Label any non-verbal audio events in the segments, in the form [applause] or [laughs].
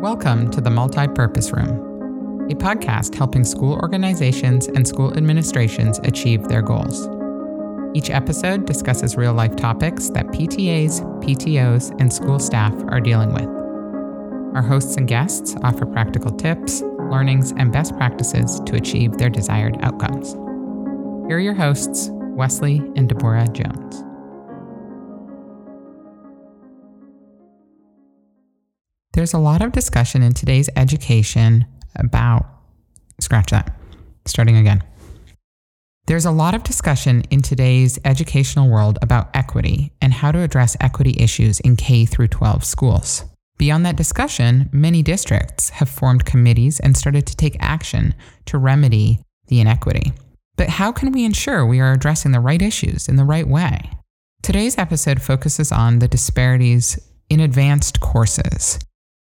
Welcome to the Multi-Purpose Room, a podcast helping school organizations and school administrations achieve their goals. Each episode discusses real life topics that PTAs, PTOs, and school staff are dealing with. Our hosts and guests offer practical tips, learnings, and best practices to achieve their desired outcomes. Here are your hosts, Wesley and Deborah Jones. There's a lot of discussion in today's education about, scratch that, starting again. There's a lot of discussion in today's educational world about equity and how to address equity issues in K through 12 schools. Beyond that discussion, many districts have formed committees and started to take action to remedy the inequity. But how can we ensure we are addressing the right issues in the right way? Today's episode focuses on the disparities in advanced courses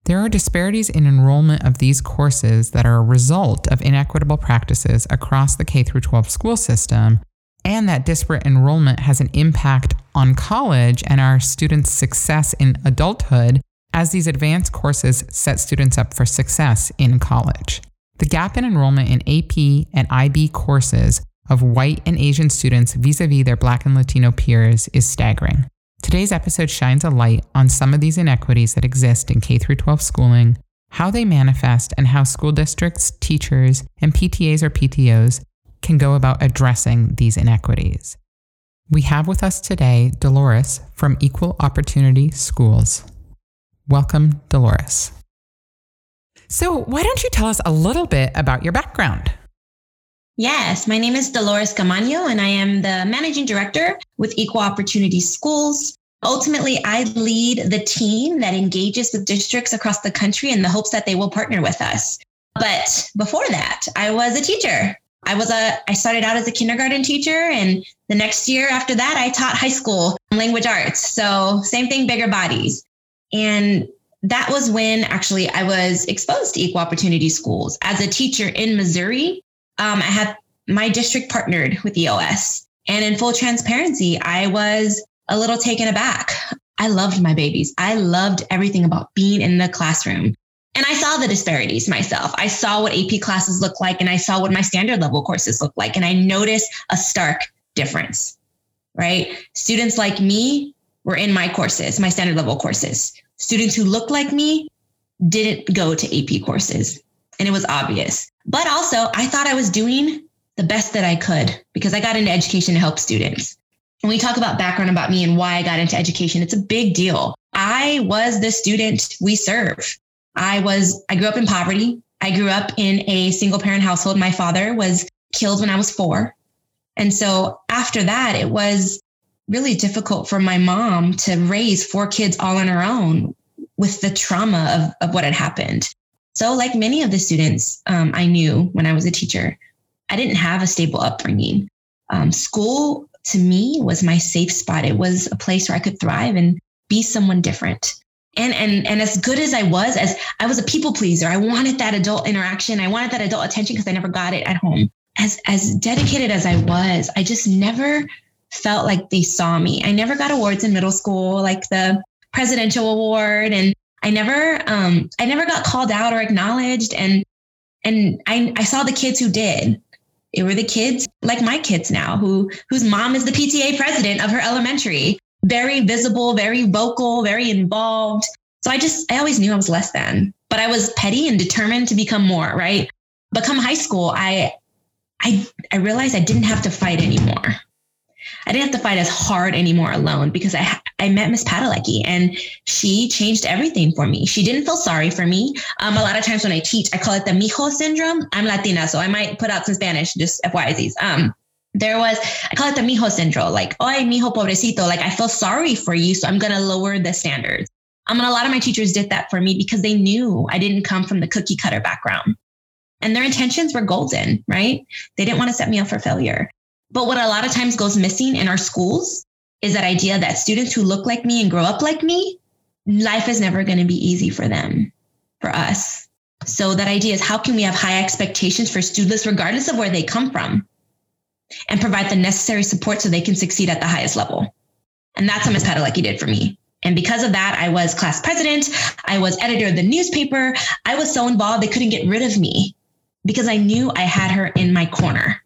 there are disparities in enrollment of these courses that are a result of inequitable practices across the K 12 school system, and that disparate enrollment has an impact on college and our students' success in adulthood as these advanced courses set students up for success in college. The gap in enrollment in AP and IB courses of white and Asian students vis a vis their Black and Latino peers is staggering. Today's episode shines a light on some of these inequities that exist in K 12 schooling, how they manifest, and how school districts, teachers, and PTAs or PTOs can go about addressing these inequities. We have with us today Dolores from Equal Opportunity Schools. Welcome, Dolores. So, why don't you tell us a little bit about your background? Yes, my name is Dolores Caamaño, and I am the managing director with Equal Opportunity Schools. Ultimately, I lead the team that engages with districts across the country in the hopes that they will partner with us. But before that, I was a teacher. I was a I started out as a kindergarten teacher and the next year after that I taught high school language arts. So same thing bigger bodies. And that was when actually I was exposed to equal opportunity schools as a teacher in Missouri um, I had my district partnered with EOS. And in full transparency, I was a little taken aback. I loved my babies. I loved everything about being in the classroom. And I saw the disparities myself. I saw what AP classes look like and I saw what my standard level courses look like. And I noticed a stark difference, right? Students like me were in my courses, my standard level courses. Students who looked like me didn't go to AP courses and it was obvious. But also, I thought I was doing the best that I could because I got into education to help students. When we talk about background about me and why I got into education, it's a big deal. I was the student we serve. I was, I grew up in poverty. I grew up in a single parent household. My father was killed when I was four. And so after that, it was really difficult for my mom to raise four kids all on her own with the trauma of, of what had happened. So, like many of the students um, I knew when I was a teacher, I didn't have a stable upbringing. Um, school to me was my safe spot. It was a place where I could thrive and be someone different. And and and as good as I was, as I was a people pleaser, I wanted that adult interaction. I wanted that adult attention because I never got it at home. As as dedicated as I was, I just never felt like they saw me. I never got awards in middle school, like the presidential award and I never um I never got called out or acknowledged and and I I saw the kids who did. It were the kids like my kids now who whose mom is the PTA president of her elementary. Very visible, very vocal, very involved. So I just I always knew I was less than, but I was petty and determined to become more, right? But come high school, I I I realized I didn't have to fight anymore. I didn't have to fight as hard anymore alone because I I met Miss Padalecki and she changed everything for me. She didn't feel sorry for me. Um, a lot of times when I teach, I call it the mijo syndrome. I'm Latina, so I might put out some Spanish, just FYIs. Um, there was I call it the mijo syndrome, like oh mijo pobrecito, like I feel sorry for you, so I'm gonna lower the standards. Um, and a lot of my teachers did that for me because they knew I didn't come from the cookie cutter background. And their intentions were golden, right? They didn't want to set me up for failure. But what a lot of times goes missing in our schools is that idea that students who look like me and grow up like me, life is never going to be easy for them, for us. So that idea is how can we have high expectations for students, regardless of where they come from, and provide the necessary support so they can succeed at the highest level? And that's what Ms. Padalecki did for me. And because of that, I was class president. I was editor of the newspaper. I was so involved, they couldn't get rid of me because I knew I had her in my corner.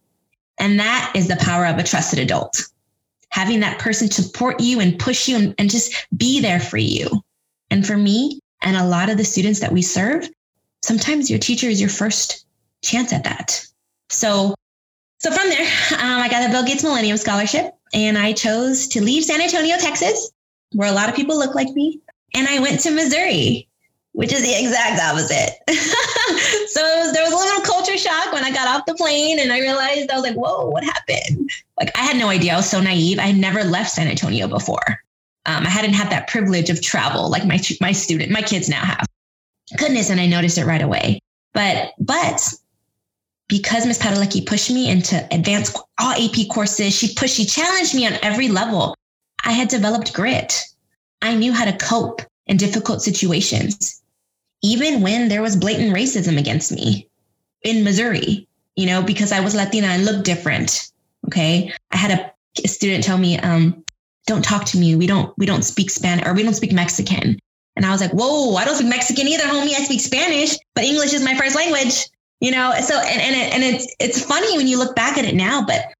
And that is the power of a trusted adult. Having that person support you and push you and, and just be there for you. And for me, and a lot of the students that we serve, sometimes your teacher is your first chance at that. So, so from there, um, I got a Bill Gates Millennium Scholarship, and I chose to leave San Antonio, Texas, where a lot of people look like me, and I went to Missouri, which is the exact opposite. [laughs] so was, there was a little culture shock when I got off the plane, and I realized I was like, "Whoa, what happened?" Like I had no idea. I was so naive. I had never left San Antonio before. Um, I hadn't had that privilege of travel like my my student, my kids now have. Goodness, and I noticed it right away. But but because Miss Padalecki pushed me into advanced all AP courses, she pushed, she challenged me on every level. I had developed grit. I knew how to cope in difficult situations, even when there was blatant racism against me in Missouri, you know, because I was Latina and looked different. Okay. I had a, student tell me, um, don't talk to me. We don't, we don't speak Spanish or we don't speak Mexican. And I was like, whoa, I don't speak Mexican either, homie. I speak Spanish, but English is my first language you know so and and, it, and it's it's funny when you look back at it now but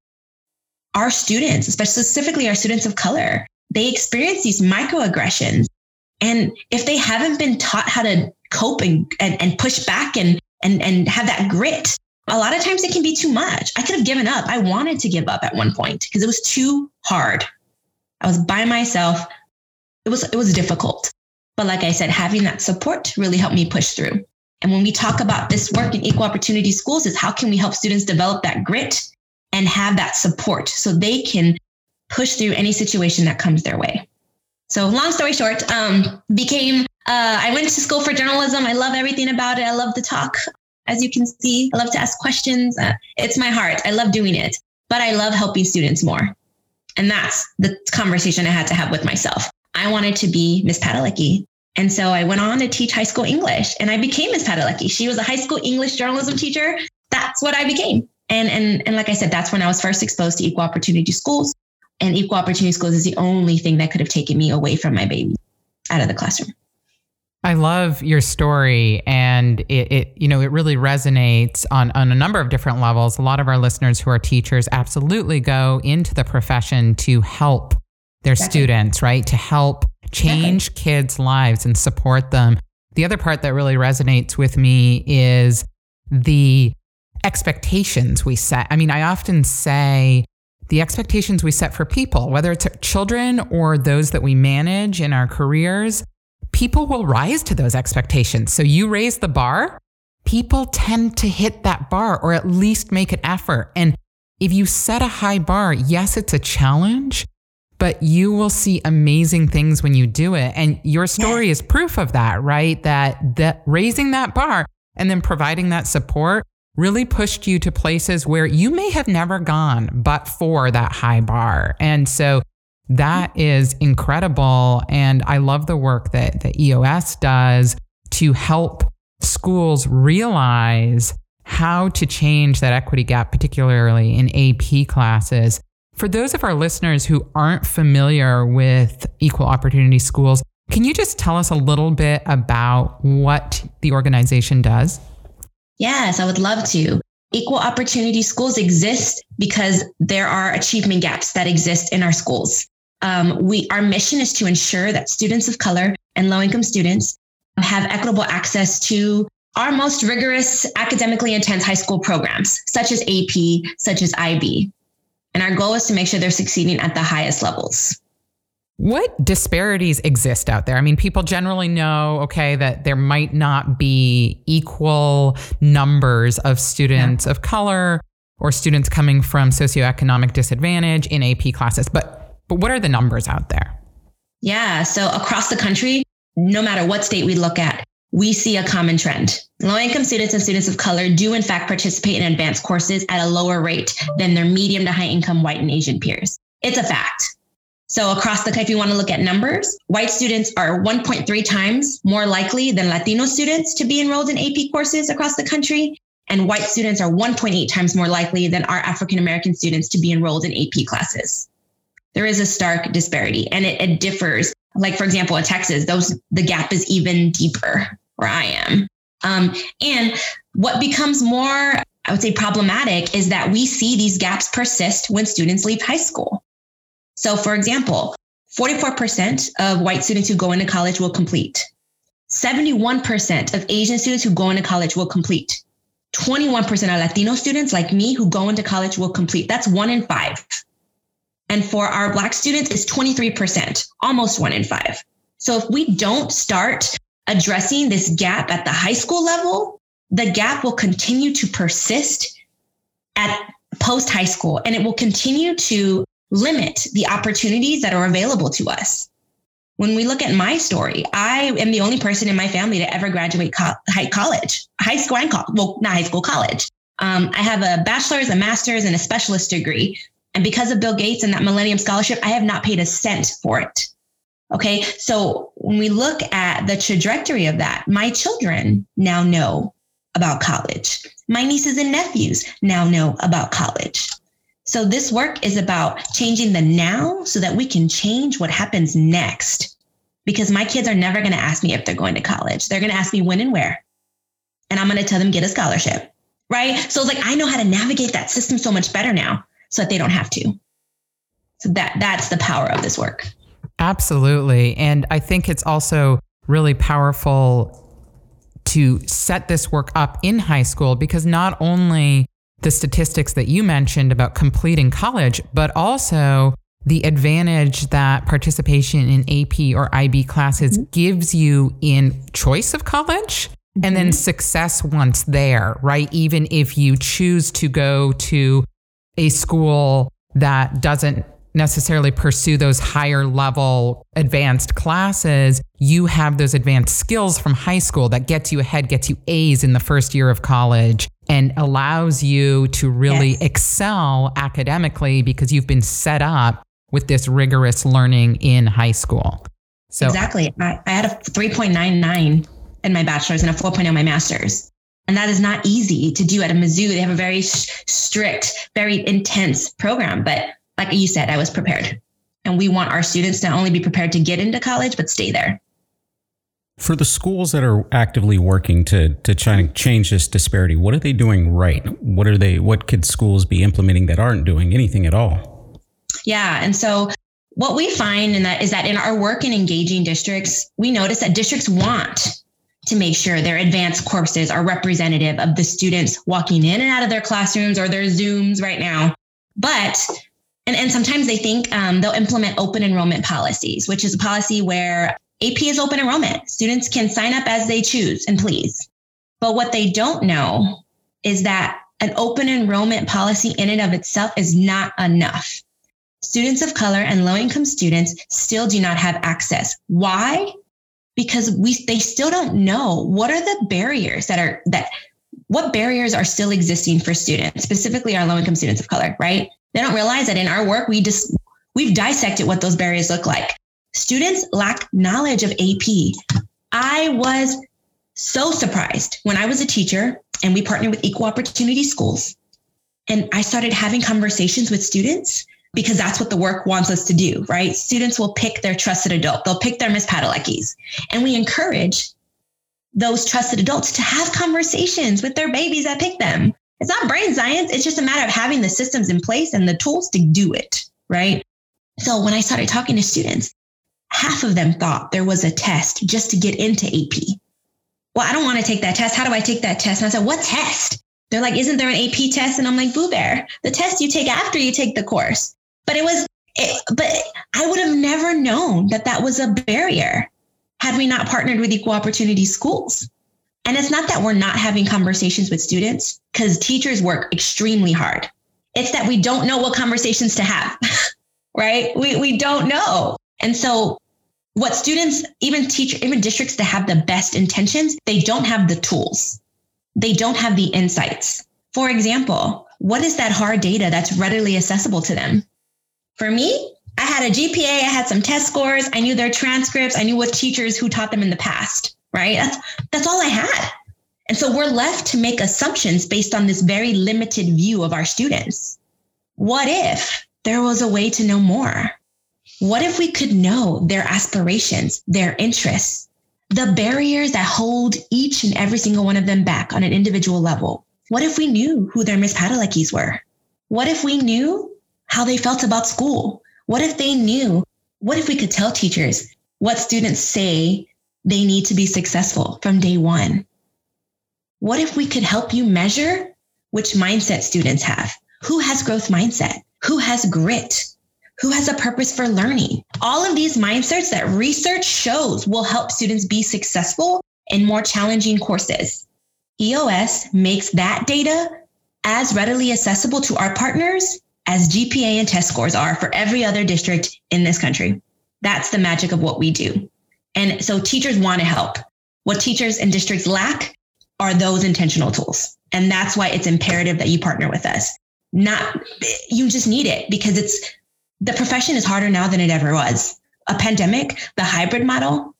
our students especially specifically our students of color they experience these microaggressions and if they haven't been taught how to cope and, and, and push back and, and and have that grit. A lot of times it can be too much. I could have given up. I wanted to give up at one point because it was too hard. I was by myself. It was it was difficult. But like i said having that support really helped me push through. And when we talk about this work in equal opportunity schools, is how can we help students develop that grit and have that support so they can push through any situation that comes their way. So long story short, um, became uh, I went to school for journalism. I love everything about it. I love to talk. As you can see, I love to ask questions. Uh, it's my heart. I love doing it, but I love helping students more. And that's the conversation I had to have with myself. I wanted to be Miss Padalecki. And so I went on to teach high school English and I became Miss Padalecki. She was a high school English journalism teacher. That's what I became. And, and, and like I said, that's when I was first exposed to equal opportunity schools. And equal opportunity schools is the only thing that could have taken me away from my baby out of the classroom. I love your story and it, it, you know it really resonates on, on a number of different levels. A lot of our listeners who are teachers absolutely go into the profession to help their students, right? To help change kids' lives and support them. The other part that really resonates with me is the expectations we set. I mean, I often say the expectations we set for people, whether it's children or those that we manage in our careers, people will rise to those expectations. So you raise the bar, people tend to hit that bar or at least make an effort. And if you set a high bar, yes, it's a challenge, but you will see amazing things when you do it. And your story is proof of that, right? That that raising that bar and then providing that support really pushed you to places where you may have never gone but for that high bar. And so that is incredible. And I love the work that the EOS does to help schools realize how to change that equity gap, particularly in AP classes. For those of our listeners who aren't familiar with equal opportunity schools, can you just tell us a little bit about what the organization does? Yes, I would love to. Equal opportunity schools exist because there are achievement gaps that exist in our schools. Um, we, our mission is to ensure that students of color and low income students have equitable access to our most rigorous academically intense high school programs, such as AP, such as IB. And our goal is to make sure they're succeeding at the highest levels. What disparities exist out there? I mean, people generally know, okay, that there might not be equal numbers of students yeah. of color or students coming from socioeconomic disadvantage in AP classes, but but what are the numbers out there? Yeah, so across the country, no matter what state we look at, we see a common trend. Low income students and students of color do, in fact, participate in advanced courses at a lower rate than their medium to high income white and Asian peers. It's a fact. So, across the country, if you want to look at numbers, white students are 1.3 times more likely than Latino students to be enrolled in AP courses across the country. And white students are 1.8 times more likely than our African American students to be enrolled in AP classes. There is a stark disparity and it, it differs Like for example, in Texas, those the gap is even deeper where I am. Um, and what becomes more, I would say, problematic is that we see these gaps persist when students leave high school. So, for example, 44% of white students who go into college will complete. 71% of Asian students who go into college will complete. 21% of Latino students like me who go into college will complete. That's one in five. And for our Black students, it's 23%, almost one in five. So if we don't start addressing this gap at the high school level, the gap will continue to persist at post high school and it will continue to limit the opportunities that are available to us. When we look at my story, I am the only person in my family to ever graduate high college, high school and college. Well, not high school, college. Um, I have a bachelor's, a master's, and a specialist degree. And because of Bill Gates and that Millennium Scholarship, I have not paid a cent for it. Okay. So when we look at the trajectory of that, my children now know about college. My nieces and nephews now know about college. So this work is about changing the now so that we can change what happens next. Because my kids are never going to ask me if they're going to college. They're going to ask me when and where. And I'm going to tell them get a scholarship. Right. So it's like I know how to navigate that system so much better now so that they don't have to. So that that's the power of this work. Absolutely. And I think it's also really powerful to set this work up in high school because not only the statistics that you mentioned about completing college, but also the advantage that participation in AP or IB classes mm-hmm. gives you in choice of college mm-hmm. and then mm-hmm. success once there, right? Even if you choose to go to a school that doesn't necessarily pursue those higher level advanced classes, you have those advanced skills from high school that gets you ahead, gets you A's in the first year of college and allows you to really yes. excel academically because you've been set up with this rigorous learning in high school. So Exactly. I, I had a 3.99 in my bachelor's and a 4.0 in my master's. And that is not easy to do at a Mizzou. They have a very strict, very intense program. But like you said, I was prepared. And we want our students to not only be prepared to get into college, but stay there. For the schools that are actively working to to try to change this disparity, what are they doing right? What are they what could schools be implementing that aren't doing anything at all? Yeah, and so what we find in that is that in our work in engaging districts, we notice that districts want to make sure their advanced courses are representative of the students walking in and out of their classrooms or their Zooms right now. But and, and sometimes they think um, they'll implement open enrollment policies, which is a policy where AP is open enrollment. Students can sign up as they choose and please. But what they don't know is that an open enrollment policy in and of itself is not enough. Students of color and low income students still do not have access. Why? Because we they still don't know what are the barriers that are that what barriers are still existing for students, specifically our low income students of color, right? They don't realize that in our work we just we've dissected what those barriers look like students lack knowledge of AP. I was so surprised when I was a teacher and we partnered with Equal Opportunity Schools. And I started having conversations with students because that's what the work wants us to do, right? Students will pick their trusted adult, they'll pick their Miss Padaleckis. And we encourage those trusted adults to have conversations with their babies that pick them. It's not brain science, it's just a matter of having the systems in place and the tools to do it, right? So when I started talking to students, half of them thought there was a test just to get into AP. Well, I don't want to take that test. How do I take that test? And I said, What test? They're like, Isn't there an AP test? And I'm like, Boo Bear, the test you take after you take the course. But it was, it, but I would have never known that that was a barrier had we not partnered with Equal Opportunity Schools. And it's not that we're not having conversations with students because teachers work extremely hard. It's that we don't know what conversations to have, [laughs] right? We, we don't know. And so what students, even teach, even districts that have the best intentions, they don't have the tools. They don't have the insights. For example, what is that hard data that's readily accessible to them? For me, I had a GPA, I had some test scores, I knew their transcripts, I knew what teachers who taught them in the past, right? That's that's all I had. And so we're left to make assumptions based on this very limited view of our students. What if there was a way to know more? What if we could know their aspirations, their interests, the barriers that hold each and every single one of them back on an individual level? What if we knew who their Miss Padaleckis were? What if we knew how they felt about school? What if they knew? What if we could tell teachers what students say they need to be successful from day one? What if we could help you measure which mindset students have? Who has growth mindset? Who has grit? Who has a purpose for learning? All of these mindsets that research shows will help students be successful in more challenging courses. EOS makes that data as readily accessible to our partners as GPA and test scores are for every other district in this country. That's the magic of what we do. And so teachers want to help. What teachers and districts lack are those intentional tools. And that's why it's imperative that you partner with us. Not, you just need it because it's, the profession is harder now than it ever was. A pandemic, the hybrid model,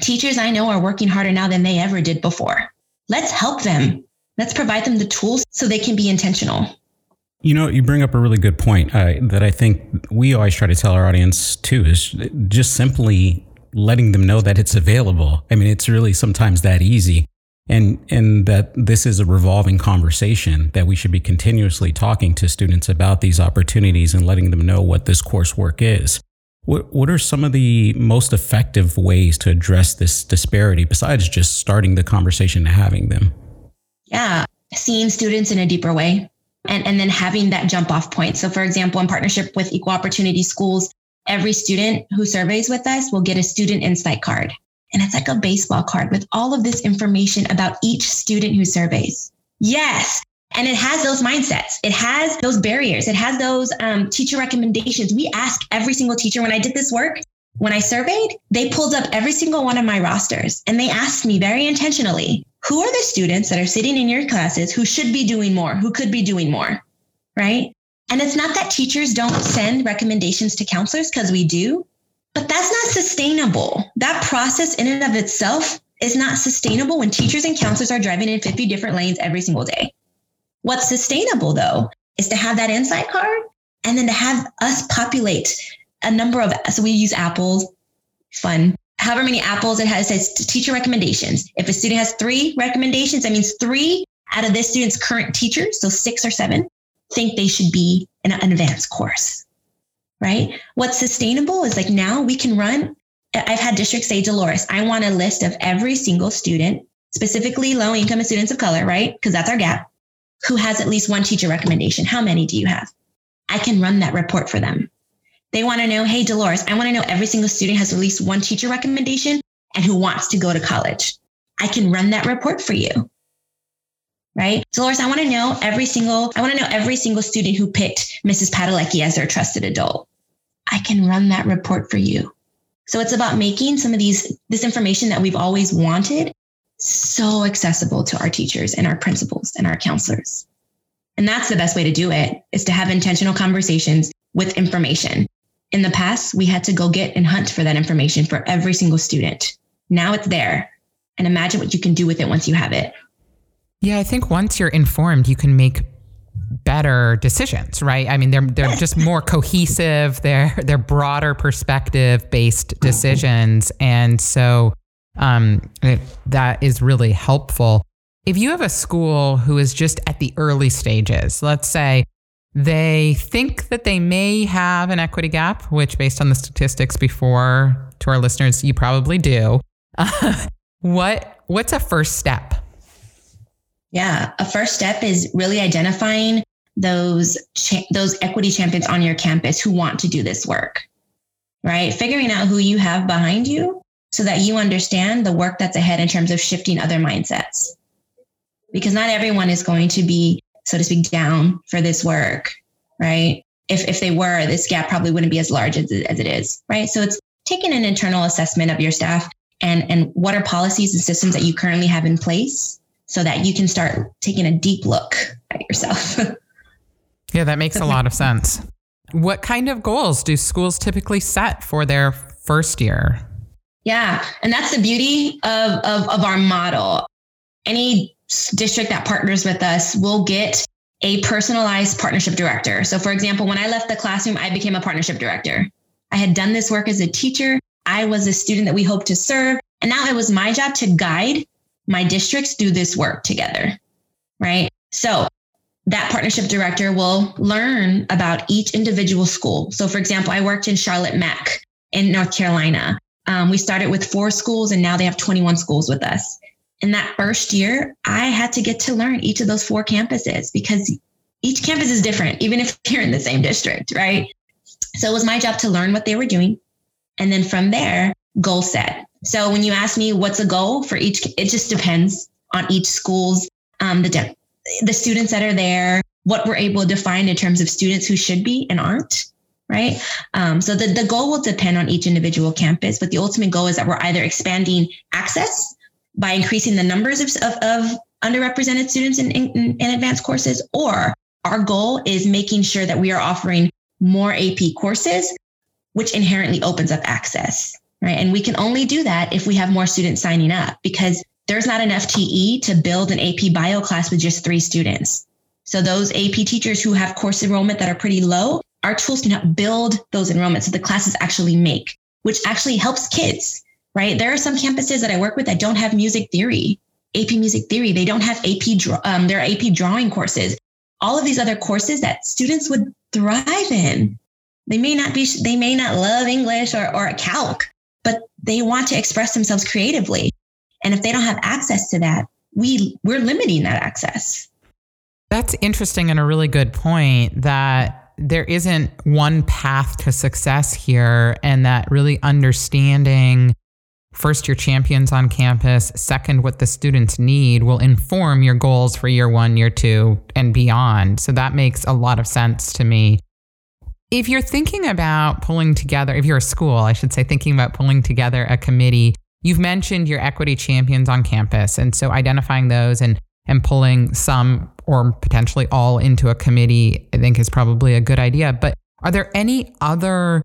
teachers I know are working harder now than they ever did before. Let's help them. Let's provide them the tools so they can be intentional. You know, you bring up a really good point uh, that I think we always try to tell our audience too is just simply letting them know that it's available. I mean, it's really sometimes that easy. And, and that this is a revolving conversation that we should be continuously talking to students about these opportunities and letting them know what this coursework is. What, what are some of the most effective ways to address this disparity besides just starting the conversation and having them? Yeah, seeing students in a deeper way and, and then having that jump off point. So, for example, in partnership with Equal Opportunity Schools, every student who surveys with us will get a student insight card. And it's like a baseball card with all of this information about each student who surveys. Yes. And it has those mindsets. It has those barriers. It has those um, teacher recommendations. We ask every single teacher when I did this work, when I surveyed, they pulled up every single one of my rosters and they asked me very intentionally, who are the students that are sitting in your classes who should be doing more, who could be doing more, right? And it's not that teachers don't send recommendations to counselors because we do, but that's not sustainable. That process in and of itself is not sustainable when teachers and counselors are driving in 50 different lanes every single day. What's sustainable though is to have that insight card and then to have us populate a number of, so we use apples, fun, however many apples it has, says teacher recommendations. If a student has three recommendations, that means three out of this student's current teachers, so six or seven, think they should be in an advanced course, right? What's sustainable is like now we can run. I've had districts say, Dolores, I want a list of every single student, specifically low income students of color, right? Because that's our gap, who has at least one teacher recommendation. How many do you have? I can run that report for them. They want to know, hey, Dolores, I want to know every single student has at least one teacher recommendation and who wants to go to college. I can run that report for you. Right? Dolores, I want to know every single, I want to know every single student who picked Mrs. Padalecki as their trusted adult. I can run that report for you. So it's about making some of these, this information that we've always wanted so accessible to our teachers and our principals and our counselors. And that's the best way to do it is to have intentional conversations with information. In the past, we had to go get and hunt for that information for every single student. Now it's there. And imagine what you can do with it once you have it. Yeah, I think once you're informed, you can make better decisions, right? I mean, they're they're just more cohesive. They're they're broader perspective based decisions, and so um, it, that is really helpful. If you have a school who is just at the early stages, let's say they think that they may have an equity gap, which, based on the statistics before, to our listeners, you probably do. [laughs] what what's a first step? Yeah, a first step is really identifying those cha- those equity champions on your campus who want to do this work. Right, figuring out who you have behind you so that you understand the work that's ahead in terms of shifting other mindsets. Because not everyone is going to be so to speak, down for this work, right? If, if they were, this gap probably wouldn't be as large as it, as it is, right? So it's taking an internal assessment of your staff and, and what are policies and systems that you currently have in place so that you can start taking a deep look at yourself. [laughs] yeah, that makes a lot of sense. What kind of goals do schools typically set for their first year? Yeah, and that's the beauty of, of, of our model. Any district that partners with us will get a personalized partnership director. So, for example, when I left the classroom, I became a partnership director. I had done this work as a teacher. I was a student that we hoped to serve. And now it was my job to guide my districts do this work together. Right. So that partnership director will learn about each individual school. So, for example, I worked in Charlotte Meck in North Carolina. Um, we started with four schools and now they have 21 schools with us. In that first year, I had to get to learn each of those four campuses because each campus is different, even if [laughs] you're in the same district, right? So it was my job to learn what they were doing. And then from there, goal set. So when you ask me what's a goal for each, it just depends on each school's um, the de- the students that are there, what we're able to define in terms of students who should be and aren't, right? Um, so the, the goal will depend on each individual campus, but the ultimate goal is that we're either expanding access by increasing the numbers of, of, of underrepresented students in, in, in advanced courses, or our goal is making sure that we are offering more AP courses, which inherently opens up access, right? And we can only do that if we have more students signing up because there's not an FTE to build an AP bio class with just three students. So those AP teachers who have course enrollment that are pretty low, our tools can help build those enrollments so the classes actually make, which actually helps kids, right? There are some campuses that I work with that don't have music theory, AP music theory. They don't have AP, um, their AP drawing courses. All of these other courses that students would thrive in. They may not be, they may not love English or, or calc, but they want to express themselves creatively. And if they don't have access to that, we we're limiting that access. That's interesting and a really good point that there isn't one path to success here and that really understanding first your champions on campus, second what the students need will inform your goals for year 1, year 2 and beyond. So that makes a lot of sense to me. If you're thinking about pulling together, if you're a school, I should say thinking about pulling together a committee You've mentioned your equity champions on campus. And so identifying those and, and pulling some or potentially all into a committee, I think is probably a good idea. But are there any other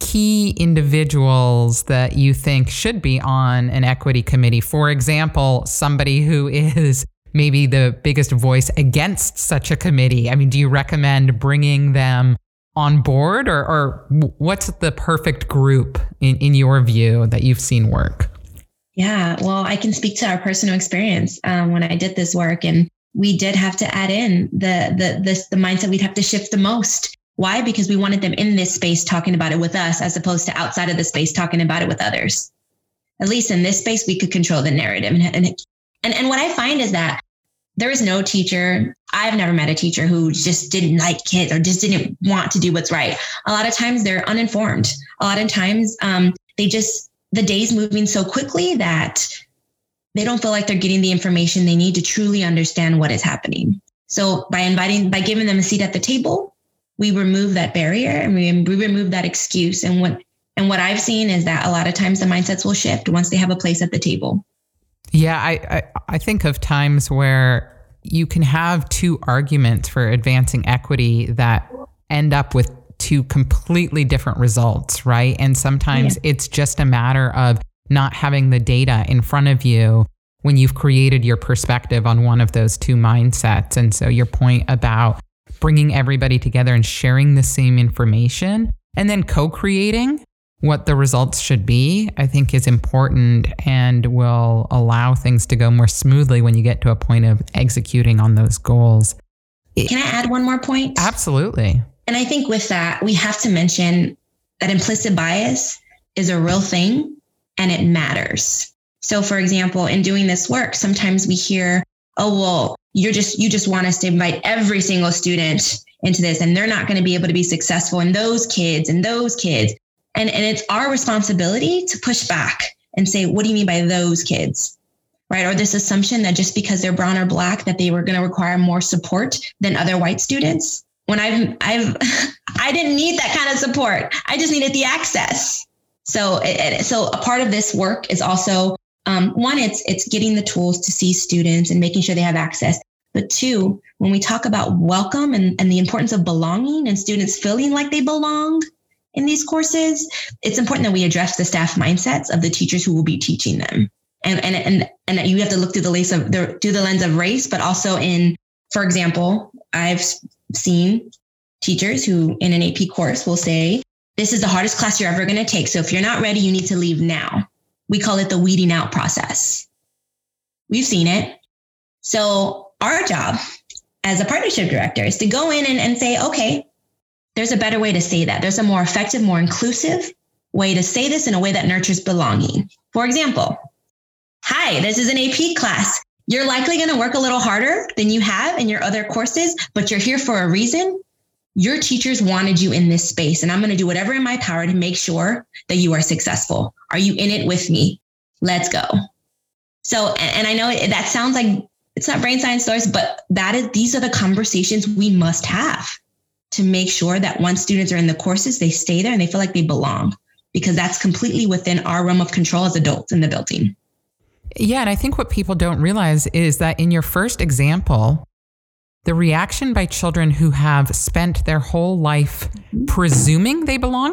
key individuals that you think should be on an equity committee? For example, somebody who is maybe the biggest voice against such a committee. I mean, do you recommend bringing them on board, or, or what's the perfect group in, in your view that you've seen work? Yeah, well, I can speak to our personal experience um, when I did this work, and we did have to add in the the the, the mindset we'd have to shift the most. Why? Because we wanted them in this space talking about it with us, as opposed to outside of the space talking about it with others. At least in this space, we could control the narrative, and and and, and what I find is that there is no teacher. I've never met a teacher who just didn't like kids or just didn't want to do what's right. A lot of times they're uninformed. A lot of times um, they just, the day's moving so quickly that they don't feel like they're getting the information they need to truly understand what is happening. So by inviting, by giving them a seat at the table, we remove that barrier and we, we remove that excuse. And what, and what I've seen is that a lot of times the mindsets will shift once they have a place at the table. Yeah, I, I, I think of times where you can have two arguments for advancing equity that end up with two completely different results, right? And sometimes yeah. it's just a matter of not having the data in front of you when you've created your perspective on one of those two mindsets. And so your point about bringing everybody together and sharing the same information and then co-creating what the results should be, I think is important and will allow things to go more smoothly when you get to a point of executing on those goals. Can I add one more point? Absolutely. And I think with that, we have to mention that implicit bias is a real thing and it matters. So for example, in doing this work, sometimes we hear, oh, well, you're just, you just want us to invite every single student into this and they're not going to be able to be successful and those kids and those kids. And, and it's our responsibility to push back and say, what do you mean by those kids? Right. Or this assumption that just because they're brown or black, that they were going to require more support than other white students. When I've, I've, [laughs] I didn't need that kind of support. I just needed the access. So, so a part of this work is also um, one, it's it's getting the tools to see students and making sure they have access. But two, when we talk about welcome and, and the importance of belonging and students feeling like they belong, in these courses, it's important that we address the staff mindsets of the teachers who will be teaching them. And and and and you have to look through the lens of the through the lens of race, but also in, for example, I've seen teachers who in an AP course will say this is the hardest class you're ever going to take. So if you're not ready, you need to leave now. We call it the weeding out process. We've seen it. So our job as a partnership director is to go in and, and say, okay, there's a better way to say that. There's a more effective, more inclusive way to say this in a way that nurtures belonging. For example, hi, this is an AP class. You're likely going to work a little harder than you have in your other courses, but you're here for a reason. Your teachers wanted you in this space, and I'm going to do whatever in my power to make sure that you are successful. Are you in it with me? Let's go. So, and I know that sounds like it's not brain science stories, but that is these are the conversations we must have to make sure that once students are in the courses, they stay there and they feel like they belong because that's completely within our realm of control as adults in the building. Yeah, and I think what people don't realize is that in your first example, the reaction by children who have spent their whole life presuming they belong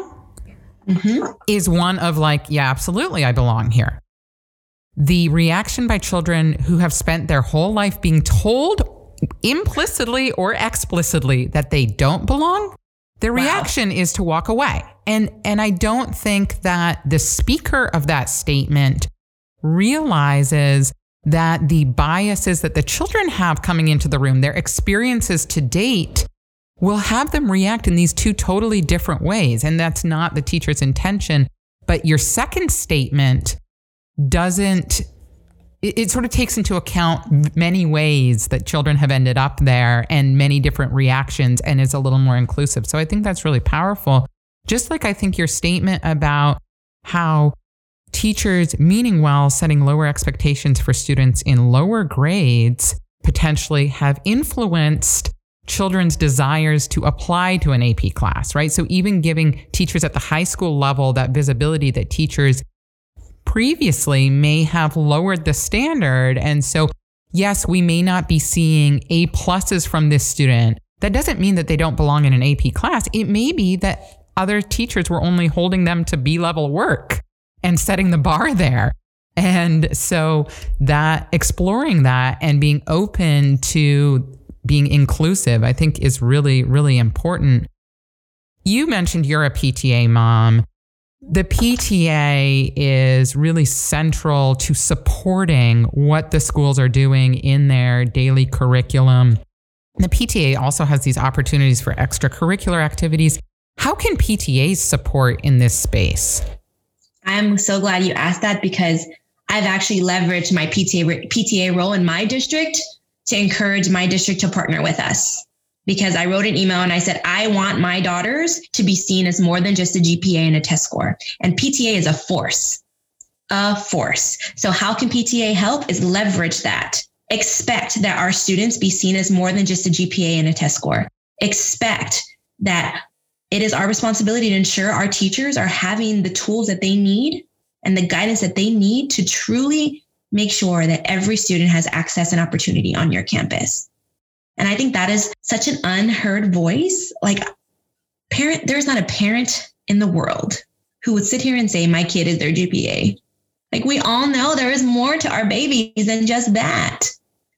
mm-hmm. is one of like, yeah, absolutely, I belong here. The reaction by children who have spent their whole life being told implicitly or explicitly that they don't belong, their wow. reaction is to walk away. And and I don't think that the speaker of that statement realizes that the biases that the children have coming into the room, their experiences to date, will have them react in these two totally different ways. And that's not the teacher's intention. But your second statement doesn't, it, it, sort of takes into account many ways that children have ended up there and many different reactions and is a little more inclusive. So I think that's really powerful. Just like I think your statement about how teachers, meaning well, setting lower expectations for students in lower grades potentially have influenced children's desires to apply to an AP class, right? So even giving teachers at the high school level that visibility that teachers previously may have lowered the standard. And so, yes, we may not be seeing A pluses from this student. That doesn't mean that they don't belong in an AP class. It may be that other teachers were only holding them to B level work and setting the bar there. And so that exploring that and being open to being inclusive, I think is really, really important. You mentioned you're a PTA mom. The PTA is really central to supporting what the schools are doing in their daily curriculum. The PTA also has these opportunities for extracurricular activities. How can PTAs support in this space? I'm so glad you asked that because I've actually leveraged my PTA PTA role in my district to encourage my district to partner with us. Because I wrote an email and I said, I want my daughters to be seen as more than just a GPA and a test score. And PTA is a force, a force. So, how can PTA help? Is leverage that. Expect that our students be seen as more than just a GPA and a test score. Expect that it is our responsibility to ensure our teachers are having the tools that they need and the guidance that they need to truly make sure that every student has access and opportunity on your campus. And I think that is such an unheard voice. Like parent, there's not a parent in the world who would sit here and say, my kid is their GPA. Like we all know there is more to our babies than just that.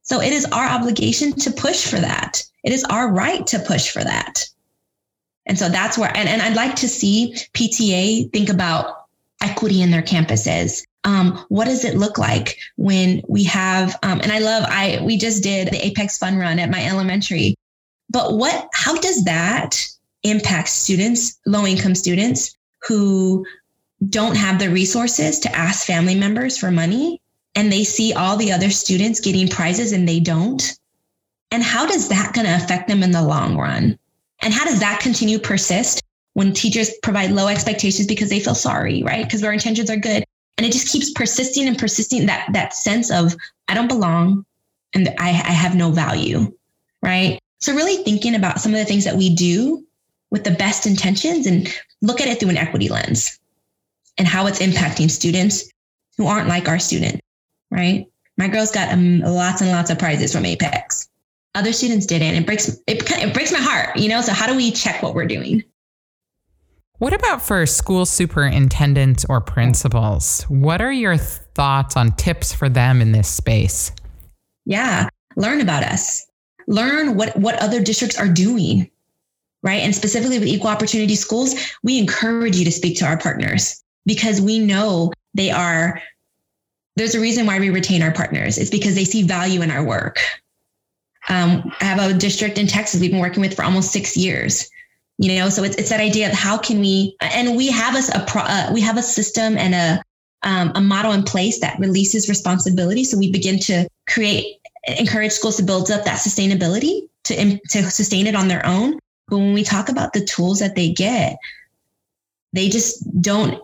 So it is our obligation to push for that. It is our right to push for that. And so that's where, and, and I'd like to see PTA think about equity in their campuses. Um, what does it look like when we have, um, and I love, I, we just did the Apex Fun Run at my elementary, but what, how does that impact students, low income students who don't have the resources to ask family members for money and they see all the other students getting prizes and they don't? And how does that going to affect them in the long run? And how does that continue persist when teachers provide low expectations because they feel sorry, right? Because their intentions are good. And it just keeps persisting and persisting that that sense of I don't belong and I, I have no value, right? So really thinking about some of the things that we do with the best intentions and look at it through an equity lens and how it's impacting students who aren't like our student, right? My girls got um, lots and lots of prizes from Apex other students didn't. It breaks it, it breaks my heart, you know. So how do we check what we're doing? What about for school superintendents or principals? What are your thoughts on tips for them in this space? Yeah, learn about us. Learn what what other districts are doing. right? And specifically with equal opportunity schools, we encourage you to speak to our partners because we know they are, there's a reason why we retain our partners. It's because they see value in our work. Um, I have a district in Texas we've been working with for almost six years. You know, so it's, it's that idea of how can we, and we have a, a pro, uh, we have a system and a, um, a model in place that releases responsibility. So we begin to create, encourage schools to build up that sustainability to, to sustain it on their own. But when we talk about the tools that they get, they just don't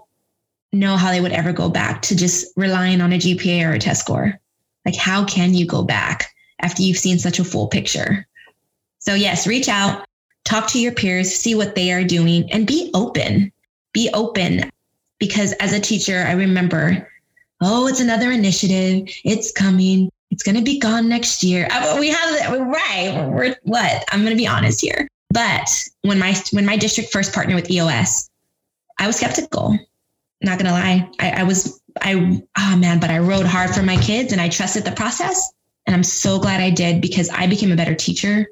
know how they would ever go back to just relying on a GPA or a test score. Like, how can you go back after you've seen such a full picture? So, yes, reach out, talk to your peers, see what they are doing, and be open. Be open because as a teacher, I remember, oh, it's another initiative, it's coming. It's going to be gone next year. We have right. We're what? I'm going to be honest here. But when my when my district first partnered with EOS, I was skeptical. Not gonna lie, I, I was I oh man, but I rode hard for my kids and I trusted the process. And I'm so glad I did because I became a better teacher.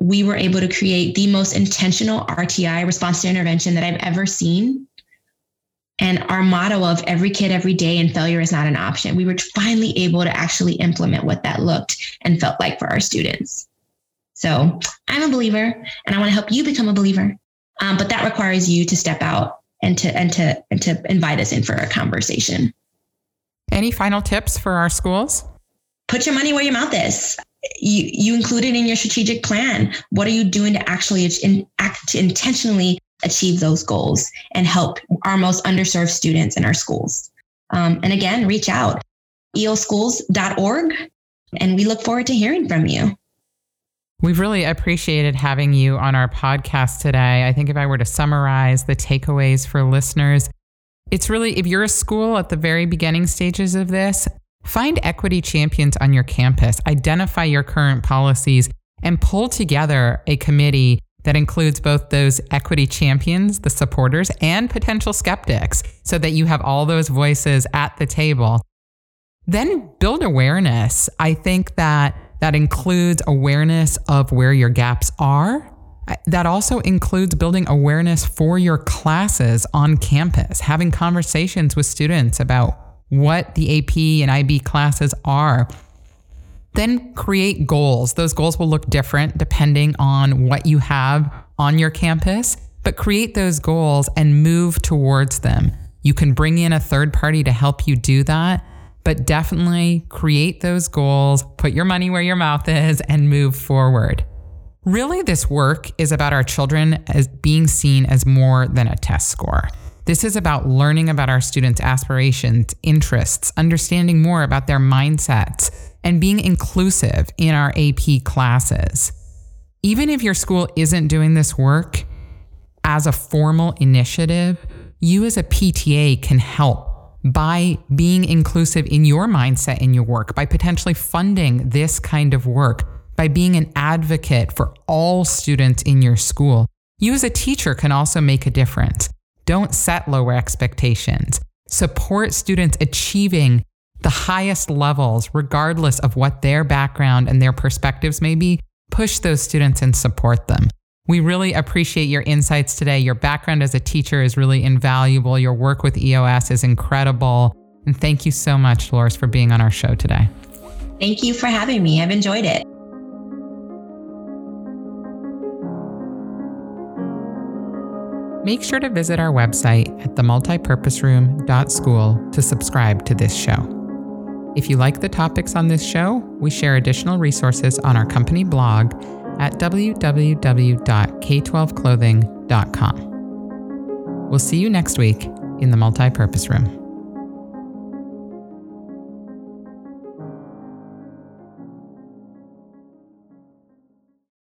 We were able to create the most intentional RTI response to intervention that I've ever seen. And our motto of every kid, every day, and failure is not an option. We were finally able to actually implement what that looked and felt like for our students. So I'm a believer and I want to help you become a believer. Um, but that requires you to step out and to and to and to invite us in for a conversation. Any final tips for our schools? Put your money where your mouth is. You you include it in your strategic plan. What are you doing to actually in, act to intentionally achieve those goals and help our most underserved students in our schools? Um, and again, reach out eoschools.org, and we look forward to hearing from you. We've really appreciated having you on our podcast today. I think if I were to summarize the takeaways for listeners, it's really if you're a school at the very beginning stages of this, find equity champions on your campus, identify your current policies, and pull together a committee that includes both those equity champions, the supporters, and potential skeptics so that you have all those voices at the table. Then build awareness. I think that that includes awareness of where your gaps are. That also includes building awareness for your classes on campus, having conversations with students about what the AP and IB classes are. Then create goals. Those goals will look different depending on what you have on your campus, but create those goals and move towards them. You can bring in a third party to help you do that but definitely create those goals, put your money where your mouth is, and move forward. Really, this work is about our children as being seen as more than a test score. This is about learning about our students' aspirations, interests, understanding more about their mindsets, and being inclusive in our AP classes. Even if your school isn't doing this work as a formal initiative, you as a PTA can help by being inclusive in your mindset in your work, by potentially funding this kind of work, by being an advocate for all students in your school. You as a teacher can also make a difference. Don't set lower expectations. Support students achieving the highest levels, regardless of what their background and their perspectives may be. Push those students and support them. We really appreciate your insights today. Your background as a teacher is really invaluable. Your work with EOS is incredible. And thank you so much, Dolores, for being on our show today. Thank you for having me. I've enjoyed it. Make sure to visit our website at themultipurposeroom.school to subscribe to this show. If you like the topics on this show, we share additional resources on our company blog at www.k12clothing.com. We'll see you next week in the multipurpose room.